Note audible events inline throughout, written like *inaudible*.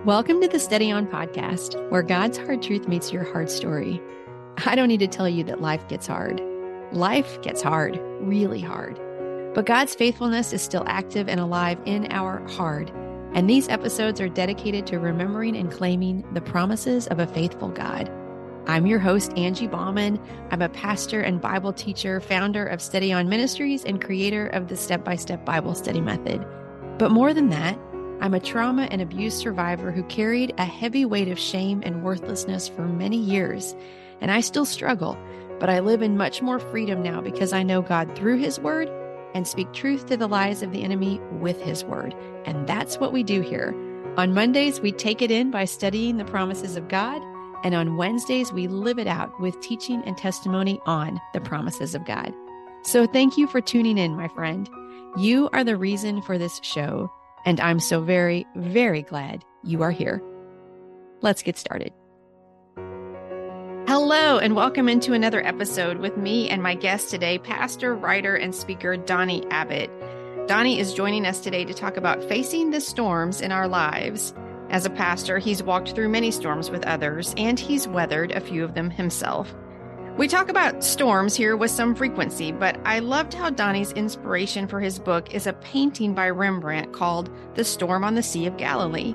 Welcome to the Steady On podcast, where God's hard truth meets your hard story. I don't need to tell you that life gets hard. Life gets hard, really hard. But God's faithfulness is still active and alive in our hard. And these episodes are dedicated to remembering and claiming the promises of a faithful God. I'm your host, Angie Baughman. I'm a pastor and Bible teacher, founder of Steady On Ministries, and creator of the Step by Step Bible Study Method. But more than that, I'm a trauma and abuse survivor who carried a heavy weight of shame and worthlessness for many years. And I still struggle, but I live in much more freedom now because I know God through His Word and speak truth to the lies of the enemy with His Word. And that's what we do here. On Mondays, we take it in by studying the promises of God. And on Wednesdays, we live it out with teaching and testimony on the promises of God. So thank you for tuning in, my friend. You are the reason for this show. And I'm so very, very glad you are here. Let's get started. Hello, and welcome into another episode with me and my guest today, pastor, writer, and speaker Donny Abbott. Donny is joining us today to talk about facing the storms in our lives. As a pastor, he's walked through many storms with others, and he's weathered a few of them himself. We talk about storms here with some frequency, but I loved how Donny's inspiration for his book is a painting by Rembrandt called The Storm on the Sea of Galilee.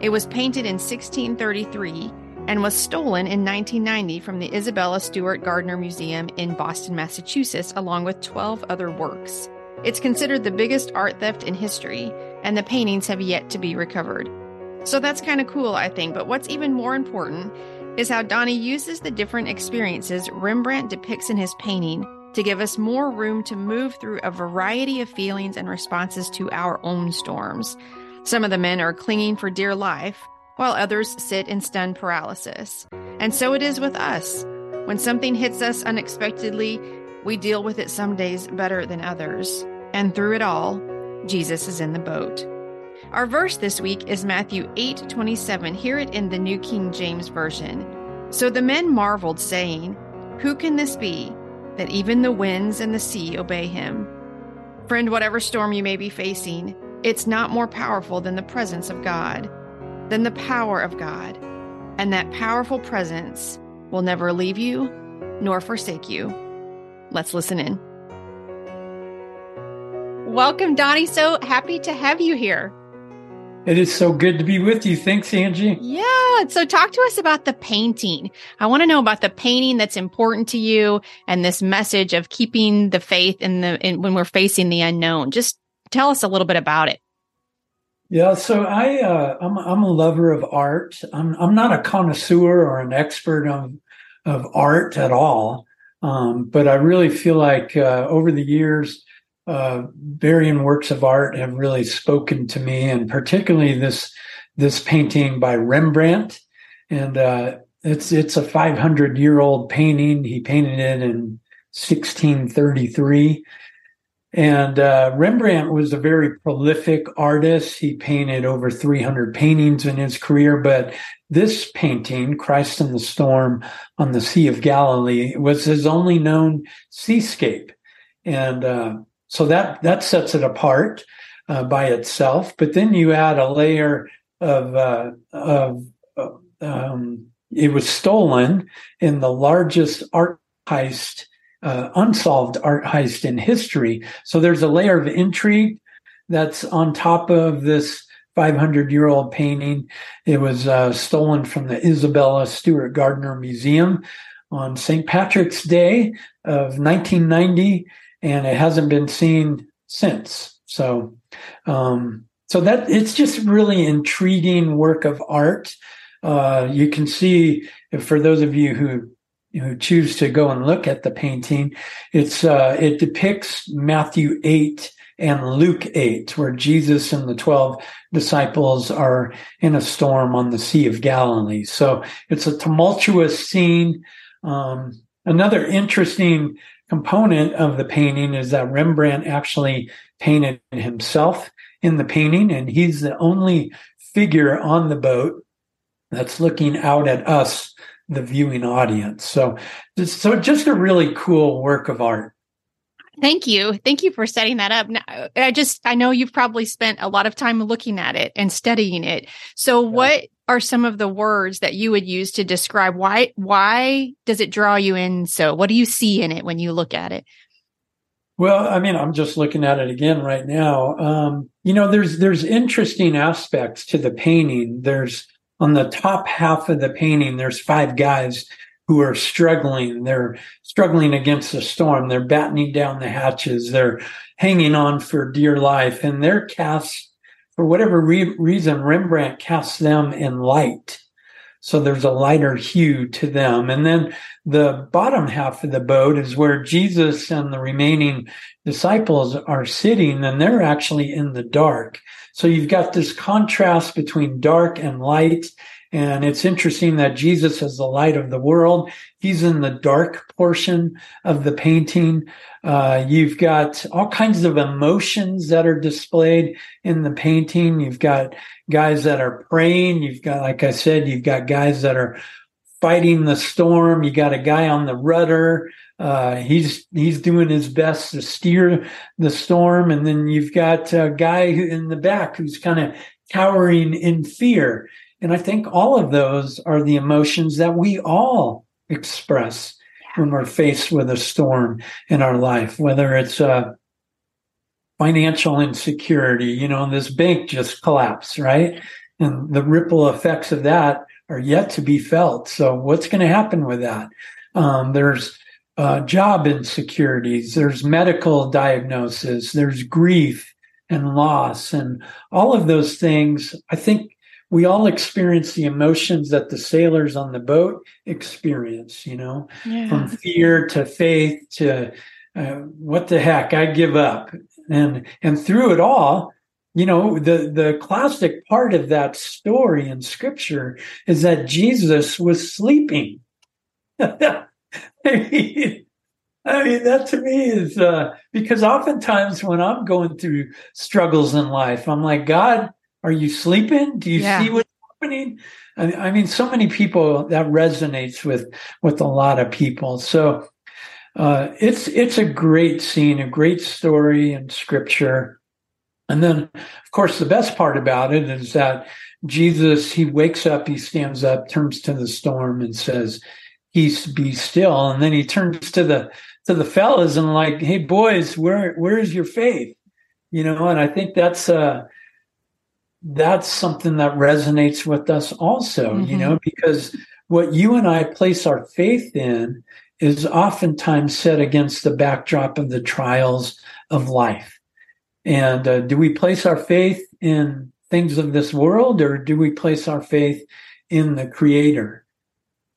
It was painted in 1633 and was stolen in 1990 from the Isabella Stewart Gardner Museum in Boston, Massachusetts, along with 12 other works. It's considered the biggest art theft in history, and the paintings have yet to be recovered. So that's kind of cool, I think. But what's even more important is how Donny uses the different experiences Rembrandt depicts in his painting to give us more room to move through a variety of feelings and responses to our own storms. Some of the men are clinging for dear life, while others sit in stunned paralysis. And so it is with us. When something hits us unexpectedly, we deal with it some days better than others. And through it all, Jesus is in the boat. Our verse this week is Matthew 8 27. Hear it in the New King James Version. So the men marveled, saying, Who can this be, that even the winds and the sea obey him? Friend, whatever storm you may be facing, it's not more powerful than the presence of God, than the power of God. And that powerful presence will never leave you nor forsake you. Let's listen in. Welcome, Donny. So happy to have you here. It is so good to be with you. Thanks, Angie. Yeah. So talk to us about the painting. I want to know about the painting that's important to you and this message of keeping the faith in the in, when we're facing the unknown. Just tell us a little bit about it. Yeah, so I uh, I'm I'm a lover of art. I'm I'm not a connoisseur or an expert of of art at all, um, but I really feel like uh, over the years uh, varying works of art have really spoken to me, and particularly this this painting by Rembrandt, and uh, it's it's a 500 year old painting. He painted it in 1633. And uh, Rembrandt was a very prolific artist. He painted over 300 paintings in his career, but this painting, Christ in the Storm on the Sea of Galilee, was his only known seascape. And uh, so that that sets it apart uh, by itself. But then you add a layer of uh, of uh, um, it was stolen in the largest art heist, uh, unsolved art heist in history. So there's a layer of intrigue that's on top of this 500 year old painting. It was uh, stolen from the Isabella Stewart Gardner Museum on St. Patrick's Day of 1990 and it hasn't been seen since. So, um, so that it's just really intriguing work of art. Uh, you can see for those of you who who choose to go and look at the painting, it's uh, it depicts Matthew eight and Luke 8, where Jesus and the 12 disciples are in a storm on the Sea of Galilee. So it's a tumultuous scene. Um, another interesting component of the painting is that Rembrandt actually painted himself in the painting, and he's the only figure on the boat that's looking out at us, the viewing audience. So, so just a really cool work of art. Thank you. Thank you for setting that up. I just, I know you've probably spent a lot of time looking at it and studying it. So yeah. what are some of the words that you would use to describe why, why does it draw you in? So what do you see in it when you look at it? Well, I mean, I'm just looking at it again right now. Um, you know, there's, there's interesting aspects to the painting. There's on the top half of the painting, there's five guys who are struggling. They're struggling against the storm. They're battening down the hatches. They're hanging on for dear life. And they're cast, for whatever re- reason, Rembrandt casts them in light. So there's a lighter hue to them. And then the bottom half of the boat is where Jesus and the remaining disciples are sitting and they're actually in the dark. So you've got this contrast between dark and light and it's interesting that Jesus is the light of the world. He's in the dark portion of the painting. Uh, you've got all kinds of emotions that are displayed in the painting. You've got guys that are praying. You've got, like I said, you've got guys that are fighting the storm. You got a guy on the rudder. Uh, he's he's doing his best to steer the storm, and then you've got a guy in the back who's kind of cowering in fear. And I think all of those are the emotions that we all express when we're faced with a storm in our life, whether it's a financial insecurity, you know, this bank just collapsed, right? And the ripple effects of that are yet to be felt. So what's going to happen with that? Um, there's uh, job insecurities, there's medical diagnosis, there's grief and loss and all of those things. I think we all experience the emotions that the sailors on the boat experience, you know, yeah. from fear to faith to uh, what the heck, I give up. And, and through it all, you know, the, the classic part of that story in scripture is that Jesus was sleeping. *laughs* I, mean, I mean, that to me is uh, because oftentimes when I'm going through struggles in life, I'm like, God, are you sleeping? Do you yeah. see what's happening? I mean, so many people that resonates with with a lot of people. So uh, it's it's a great scene, a great story in Scripture. And then, of course, the best part about it is that Jesus he wakes up, he stands up, turns to the storm, and says, "Peace, be still." And then he turns to the to the fellas and like, "Hey, boys, where where is your faith?" You know, and I think that's uh that's something that resonates with us also, mm-hmm. you know, because what you and I place our faith in is oftentimes set against the backdrop of the trials of life. And uh, do we place our faith in things of this world or do we place our faith in the creator?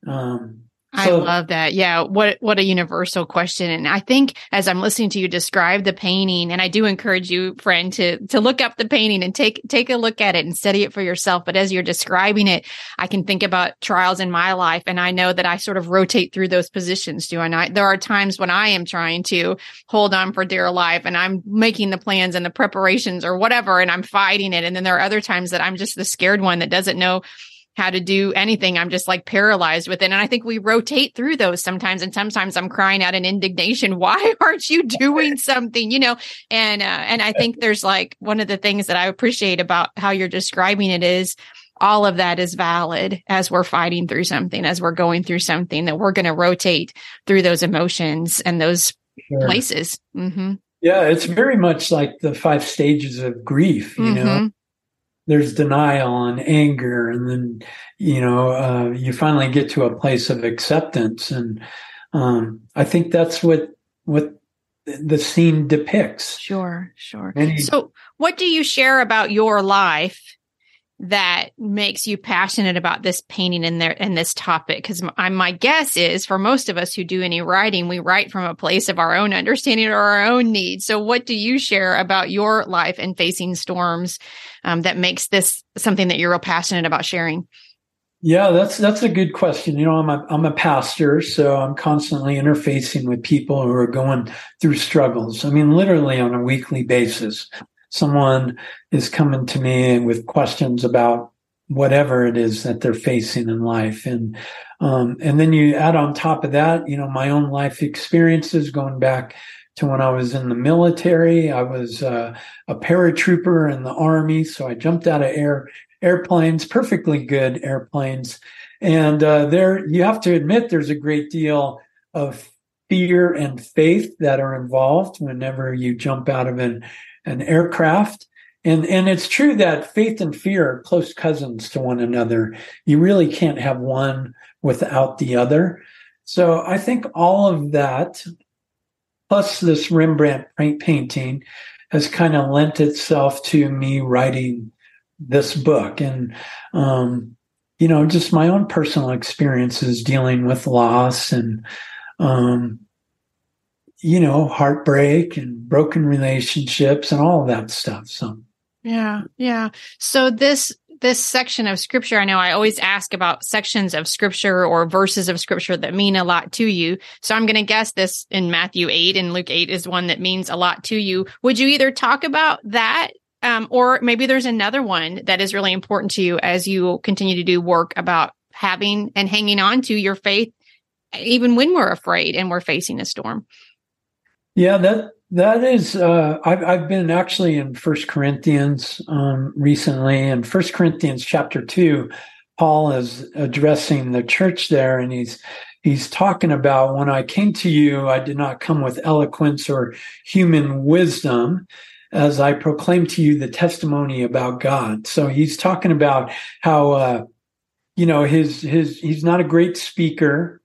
Um, I love that. Yeah. What, what a universal question. And I think as I'm listening to you describe the painting, and I do encourage you, friend, to, to look up the painting and take, take a look at it and study it for yourself. But as you're describing it, I can think about trials in my life. And I know that I sort of rotate through those positions, do I not? There are times when I am trying to hold on for dear life and I'm making the plans and the preparations or whatever, and I'm fighting it. And then there are other times that I'm just the scared one that doesn't know how to do anything. I'm just like paralyzed with it. And I think we rotate through those sometimes. And sometimes I'm crying out in indignation. *laughs* Why aren't you doing something? You know, and, uh, and I think there's like one of the things that I appreciate about how you're describing it is all of that is valid as we're fighting through something, as we're going through something that we're going to rotate through those emotions and those sure. places. Mm-hmm. Yeah. It's very much like the five stages of grief, you mm-hmm. know, there's denial and anger and then you know uh, you finally get to a place of acceptance. And um, i think that's what what the scene depicts. Sure sure. Any, so what do you share about your life that makes you passionate about this painting and there and this topic. Because my, my guess is for most of us who do any writing we write from a place of our own understanding or our own needs. So what do you share about your life and facing storms um, that makes this something that you're real passionate about sharing? Yeah that's that's a good question. You know i'm a, I'm a pastor so i'm constantly interfacing with people who are going through struggles. I mean literally on a weekly basis someone is coming to me with questions about whatever it is that they're facing in life and um, and then you add on top of that you know my own life experiences going back to when I was in the military. I was uh, a paratrooper in the army, so I jumped out of air airplanes, perfectly good airplanes. And uh, there, you have to admit, there's a great deal of fear and faith that are involved whenever you jump out of an, an aircraft. And, and it's true that faith and fear are close cousins to one another. You really can't have one without the other. So I think all of that, plus this Rembrandt painting, has kind of lent itself to me writing this book. And, um, you know, just my own personal experiences dealing with loss and, um, you know, heartbreak and broken relationships and all of that stuff. So, yeah, yeah. So this this section of scripture, I know I always ask about sections of scripture or verses of scripture that mean a lot to you. So I'm going to guess this in Matthew 8 and Luke 8 is one that means a lot to you. Would you either talk about that um, or maybe there's another one that is really important to you as you continue to do work about having and hanging on to your faith, even when we're afraid and we're facing a storm. Yeah, that that is. Uh, I've I've been actually in First Corinthians um, recently, and First Corinthians chapter two, Paul is addressing the church there, and he's he's talking about when I came to you, I did not come with eloquence or human wisdom as I proclaim to you the testimony about God. So he's talking about how, uh, you know, his, his, he's not a great speaker,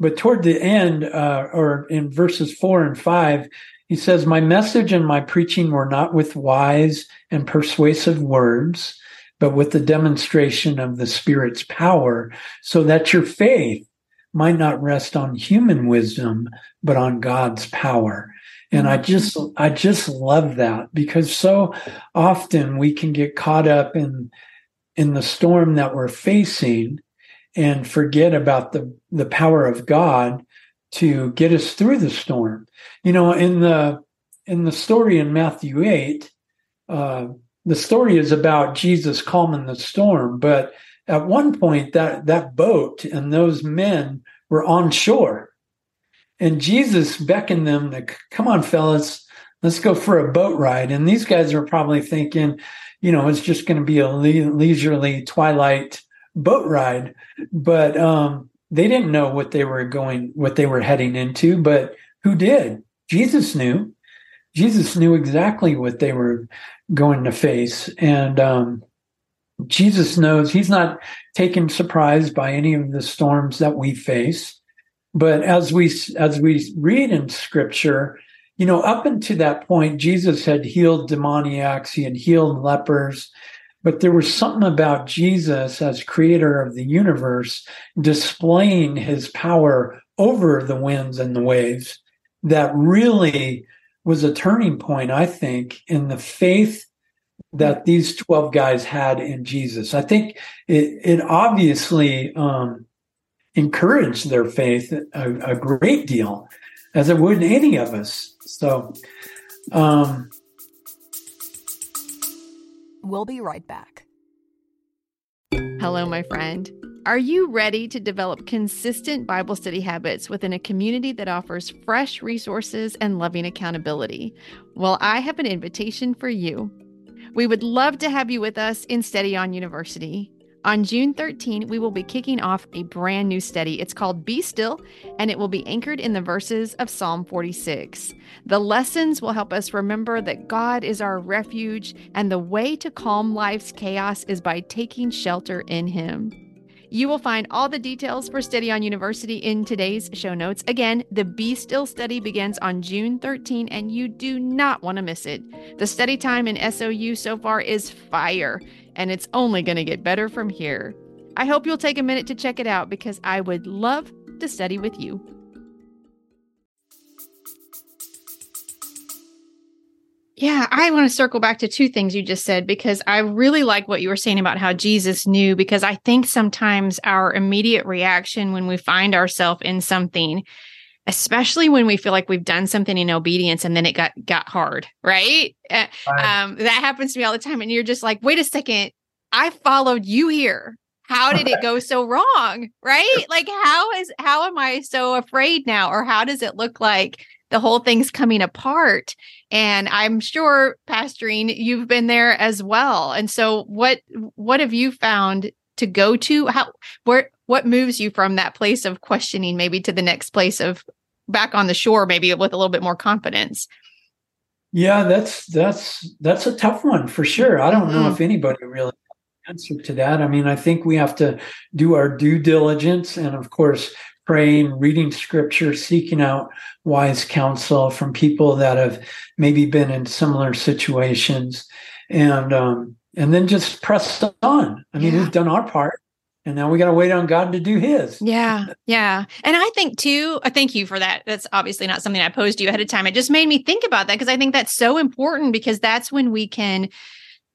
but toward the end, uh, or in verses four and five, he says, my message and my preaching were not with wise and persuasive words, but with the demonstration of the Spirit's power so that your faith might not rest on human wisdom, but on God's power. And I just, I just love that because so often we can get caught up in, in the storm that we're facing and forget about the, the power of God to get us through the storm. You know, in the, in the story in Matthew 8, uh, the story is about Jesus calming the storm, but at one point that, that boat and those men were on shore and Jesus beckoned them to come on, fellas, let's go for a boat ride. And these guys are probably thinking, you know, it's just going to be a le- leisurely twilight boat ride. But um, they didn't know what they were going, what they were heading into. But who did? Jesus knew. Jesus knew exactly what they were going to face. And um, Jesus knows he's not taken surprise by any of the storms that we face. But as we as we read in scripture, you know, up until that point, Jesus had healed demoniacs, he had healed lepers, but there was something about Jesus as creator of the universe displaying his power over the winds and the waves that really was a turning point, I think, in the faith that these 12 guys had in Jesus. I think it, it obviously um, encourage their faith a, a great deal, as it would any of us. So, um, we'll be right back. Hello, my friend. Are you ready to develop consistent Bible study habits within a community that offers fresh resources and loving accountability? Well, I have an invitation for you. We would love to have you with us in Steady On University. On June 13, we will be kicking off a brand new study. It's called Be Still, and it will be anchored in the verses of Psalm 46. The lessons will help us remember that God is our refuge, and the way to calm life's chaos is by taking shelter in Him. You will find all the details for Steady On University in today's show notes. Again, the Be Still study begins on June 13, and you do not want to miss it. The study time in SOU so far is fire and it's only going to get better from here. I hope you'll take a minute to check it out because I would love to study with you. Yeah, I want to circle back to two things you just said because I really like what you were saying about how Jesus knew. Because I think sometimes our immediate reaction when we find ourselves in something especially when we feel like we've done something in obedience and then it got got hard right, uh, right. Um, that happens to me all the time and you're just like wait a second i followed you here how did it go *laughs* so wrong right like how is how am i so afraid now or how does it look like the whole thing's coming apart. And I'm sure, pastoring, you've been there as well. And so, what what have you found to go to? How where what moves you from that place of questioning, maybe to the next place of back on the shore, maybe with a little bit more confidence? Yeah, that's that's that's a tough one for sure. I don't mm-hmm. know if anybody really answer to that. I mean, I think we have to do our due diligence and of course praying, reading scripture, seeking out wise counsel from people that have maybe been in similar situations and um and then just press on. I mean, yeah. we've done our part and now we got to wait on God to do his. Yeah. Yeah. And I think too, uh, thank you for that. That's obviously not something I posed to you ahead of time. It just made me think about that because I think that's so important because that's when we can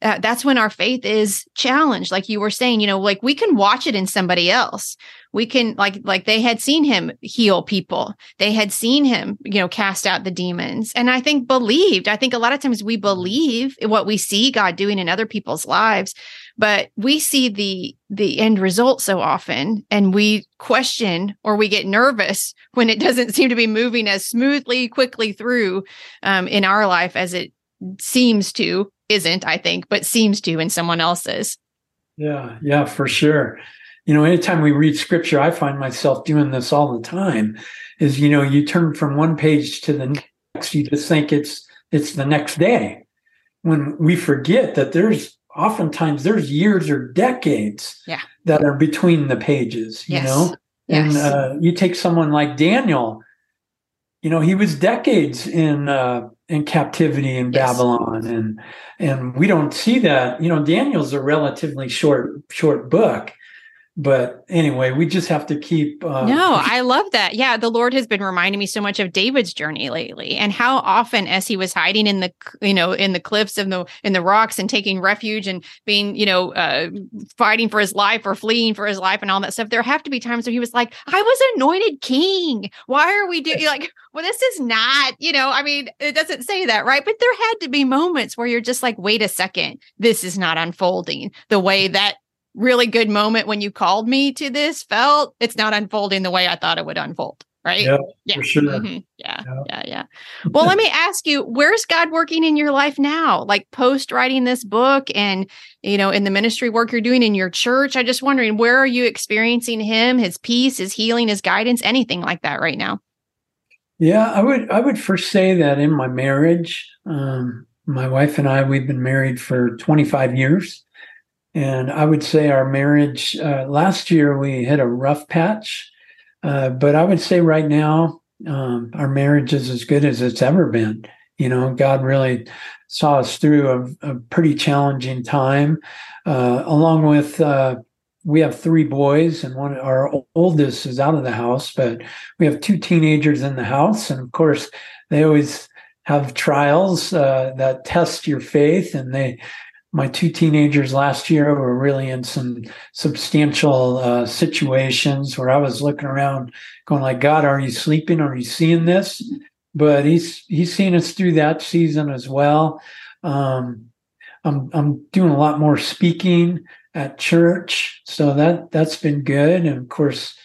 uh, that's when our faith is challenged like you were saying you know like we can watch it in somebody else. We can like like they had seen him heal people. They had seen him you know cast out the demons. And i think believed i think a lot of times we believe what we see god doing in other people's lives but we see the the end result so often and we question or we get nervous *laughs* when it doesn't seem to be moving as smoothly quickly through um, in our life as it seems to isn't i think but seems to in someone else's yeah yeah for sure you know anytime we read scripture i find myself doing this all the time is you know you turn from one page to the next you just think it's it's the next day when we forget that there's oftentimes there's years or decades yeah. that are between the pages, you yes. know? Yes. And uh, you take someone like Daniel, you know, he was decades in uh, in captivity in yes. Babylon, and and we don't see that. You know, Daniel's a relatively short short book, but anyway we just have to keep uh, no i love that. Yeah the lord has been reminding me so much of david's journey lately and how often as he was hiding in the you know in the cliffs and the in the rocks and taking refuge and being you know uh, fighting for his life or fleeing for his life and all that stuff there have to be times where he was like i was anointed king. Why are we doing like well this is not you know i mean it doesn't say that right? But there had to be moments where you're just like wait a second. This is not unfolding the way that really good moment when you called me to this felt it's not unfolding the way I thought it would unfold. Right. Yeah. For sure. Mm-hmm. Yeah. Yep. Yeah. Yeah. Well, let me *laughs* ask you, where's God working in your life now? Like post writing this book and, you know, in the ministry work you're doing in your church. I just wondering, where are you experiencing him, his peace, his healing, his guidance, anything like that right now? Yeah, I would I would first say that in my marriage, um, my wife and I, we've been married for 25 years. And I would say our marriage uh, last year we hit a rough patch, uh, but I would say right now um, our marriage is as good as it's ever been. You know, God really saw us through a, a pretty challenging time. Uh, along with uh, we have three boys, and one our oldest is out of the house, but we have two teenagers in the house, and of course they always have trials uh, that test your faith, and they my two teenagers last year were really in some substantial uh, situations where I was looking around, going like, "God, are you sleeping? Are you seeing this?" But he's he's seen us through that season as well. Um, I'm I'm doing a lot more speaking at church, so that that's been good. And of course,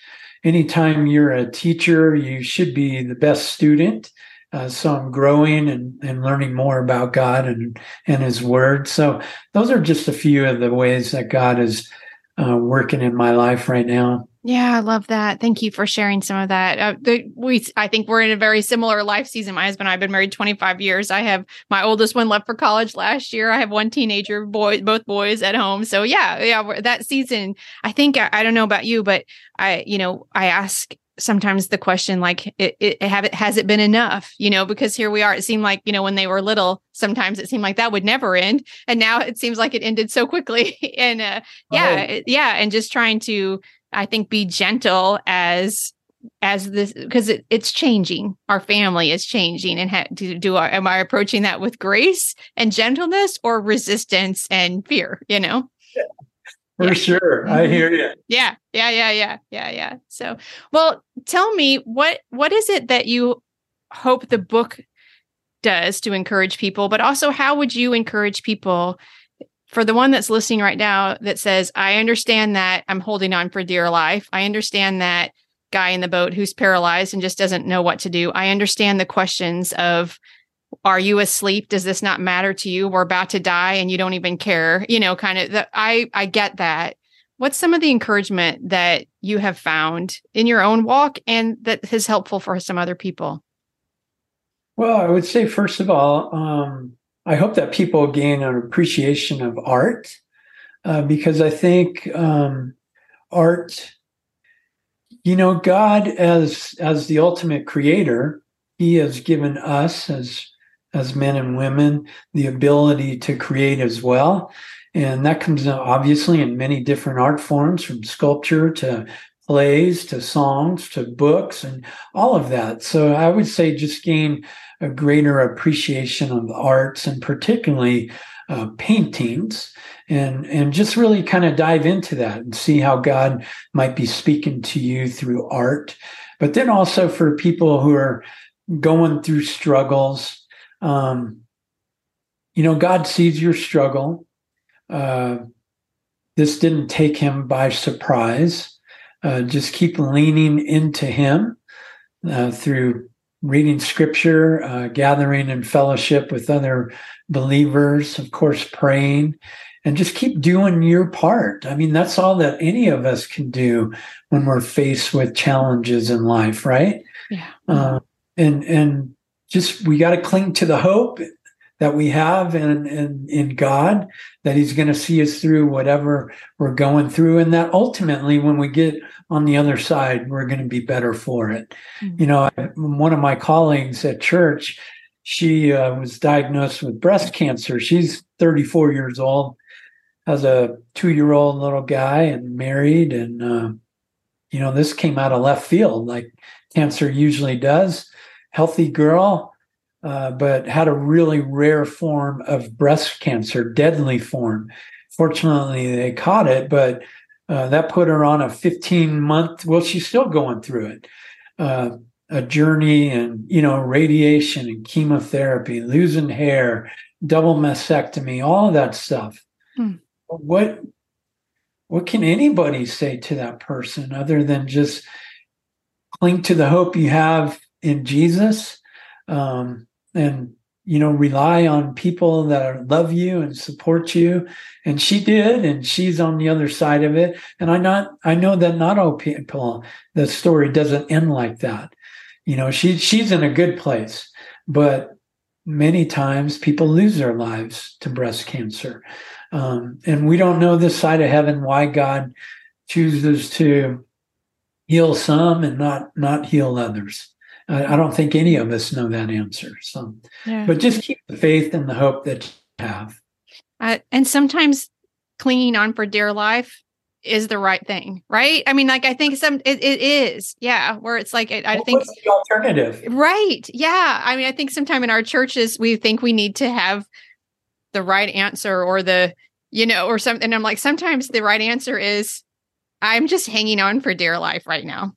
anytime you're a teacher, you should be the best student. Uh, so I'm growing and, and learning more about God and, and His Word. So those are just a few of the ways that God is uh, working in my life right now. Yeah, I love that. Thank you for sharing some of that. Uh, we, I think we're in a very similar life season. My husband and I have been married 25 years. I have my oldest one left for college last year. I have one teenager boy, both boys at home. So yeah, yeah, that season, I think, I, I don't know about you, but I, you know, I ask sometimes the question like it, it have it has it been enough? You know because here we are it seemed like you know when they were little sometimes it seemed like that would never end. And now it seems like it ended so quickly. *laughs* And uh, yeah oh. yeah and just trying to i think be gentle as as this because it, it's changing. Our family is changing and ha- do, do I, am i approaching that with grace and gentleness or resistance and fear you know for yeah. sure. Mm-hmm. I hear you. Yeah. Yeah. Yeah. Yeah. Yeah. Yeah. So, well, tell me what what is it that you hope the book does to encourage people, but also how would you encourage people for the one that's listening right now that says, I understand that I'm holding on for dear life. I understand that guy in the boat who's paralyzed and just doesn't know what to do. I understand the questions of are you asleep? Does this not matter to you? We're about to die and you don't even care. You know, kind of I I get that. What's some of the encouragement that you have found in your own walk and that is helpful for some other people? Well, I would say first of all, um, I hope that people gain an appreciation of art uh, because I think um, art, you know, God as as the ultimate creator, He has given us as as men and women the ability to create as well, and that comes obviously in many different art forms, from sculpture to plays to songs to books and all of that. So I would say just gain a greater appreciation of the arts and particularly uh, paintings and and just really kind of dive into that and see how God might be speaking to you through art. But then also for people who are going through struggles, um, you know, God sees your struggle. Uh, this didn't take him by surprise. Uh, just keep leaning into him uh, through reading scripture, uh, gathering in fellowship with other believers, of course, praying, and just keep doing your part. I mean, that's all that any of us can do when we're faced with challenges in life, right? Yeah. Uh, and and just we got to cling to the hope that we have in, in, in God, that He's going to see us through whatever we're going through. And that ultimately, when we get on the other side, we're going to be better for it. Mm-hmm. You know, one of my colleagues at church, she uh, was diagnosed with breast cancer. She's 34 years old, has a two year old little guy, and married. And, uh, you know, this came out of left field like cancer usually does. Healthy girl uh, but had a really rare form of breast cancer, deadly form. Fortunately, they caught it, but uh, that put her on a 15 month, well, she's still going through it, uh, a journey and, you know, radiation and chemotherapy, losing hair, double mastectomy, all of that stuff. Hmm. What, what can anybody say to that person other than just cling to the hope you have in Jesus? Um, and you know rely on people that love you and support you. And she did and she's on the other side of it. And i not i know that not all people the story doesn't end like that. You know she she's in a good place but many times people lose their lives to breast cancer. Um, and we don't know this side of heaven why god chooses to heal some and not not heal others I, I don't think any of us know that answer. So, yeah. but just keep the faith and the hope that you have. Uh, and sometimes clinging on for dear life is the right thing, right? I mean, like I think some it, it is, yeah. Where it's like it, I well, think the alternative, right? Yeah. I mean, I think sometime in our churches we think we need to have the right answer or the you know or something. And I'm like, sometimes the right answer is I'm just hanging on for dear life right now.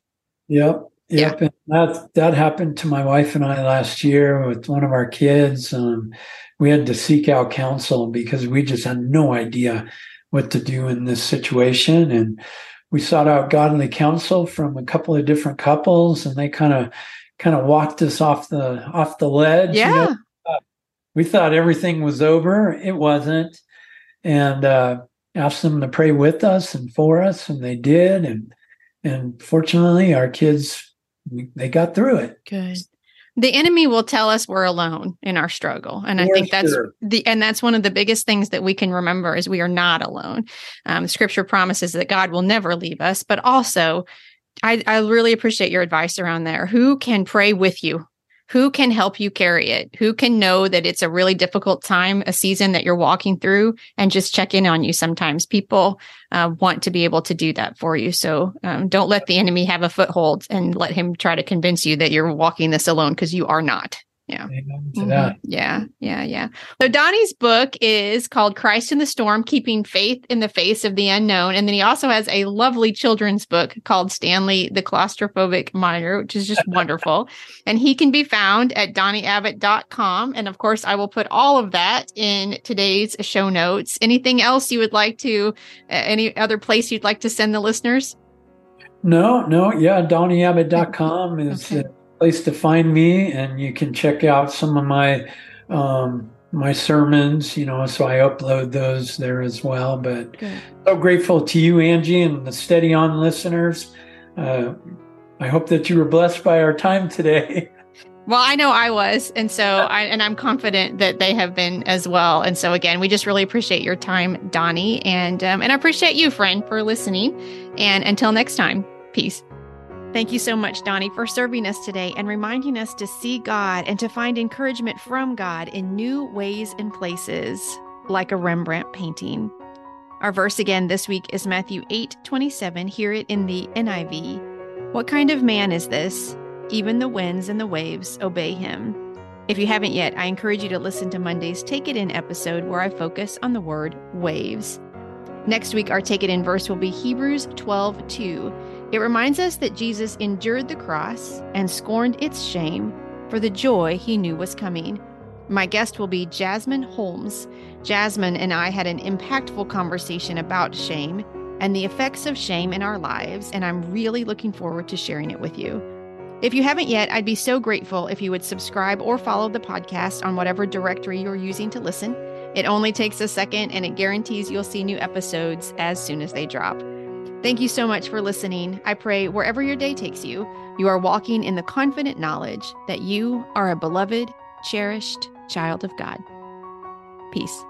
Yep. Yep, yeah. that that happened to my wife and I last year with one of our kids. Um, we had to seek out counsel because we just had no idea what to do in this situation, and we sought out godly counsel from a couple of different couples, and they kind of kind of walked us off the off the ledge. Yeah, you know? we thought everything was over. It wasn't, and uh, asked them to pray with us and for us, and they did, and and fortunately, our kids they got through it. Good. The enemy will tell us we're alone in our struggle, and For I think that's sure. the and that's one of the biggest things that we can remember is we are not alone. Um, scripture promises that God will never leave us, but also, I, I really appreciate your advice around there. Who can pray with you who can help you carry it? Who can know that it's a really difficult time, a season that you're walking through, and just check in on you? Sometimes people uh, want to be able to do that for you. So um, don't let the enemy have a foothold and let him try to convince you that you're walking this alone because you are not. Yeah. Mm-hmm. Yeah. Yeah. Yeah. So Donny's book is called Christ in the Storm Keeping Faith in the Face of the Unknown. And then he also has a lovely children's book called Stanley the Claustrophobic Miner, which is just wonderful. *laughs* And he can be found at donnyabbott.com. And of course, I will put all of that in today's show notes. Anything else you would like to, uh, any other place you'd like to send the listeners? No, no, yeah, DonnyAbbott.com is okay. a place to find me, and you can check out some of my um, my sermons. You know, so I upload those there as well. But Good. so grateful to you, Angie, and the Steady On listeners. Uh, I hope that you were blessed by our time today. *laughs* Well, I know I was, and so I and I'm confident that they have been as well. And so again, we just really appreciate your time, Donny, and um, and I appreciate you, friend, for listening. And until next time, peace. Thank you so much, Donny, for serving us today and reminding us to see God and to find encouragement from God in new ways and places, like a Rembrandt painting. Our verse again this week is Matthew 8 27. Hear it in the NIV. What kind of man is this? Even the winds and the waves obey him. If you haven't yet, I encourage you to listen to Monday's Take It In episode where I focus on the word waves. Next week, our Take It In verse will be Hebrews 12 2. It reminds us that Jesus endured the cross and scorned its shame for the joy he knew was coming. My guest will be Jasmine Holmes. Jasmine and I had an impactful conversation about shame and the effects of shame in our lives, and I'm really looking forward to sharing it with you. If you haven't yet, I'd be so grateful if you would subscribe or follow the podcast on whatever directory you're using to listen. It only takes a second and it guarantees you'll see new episodes as soon as they drop. Thank you so much for listening. I pray wherever your day takes you, you are walking in the confident knowledge that you are a beloved, cherished child of God. Peace.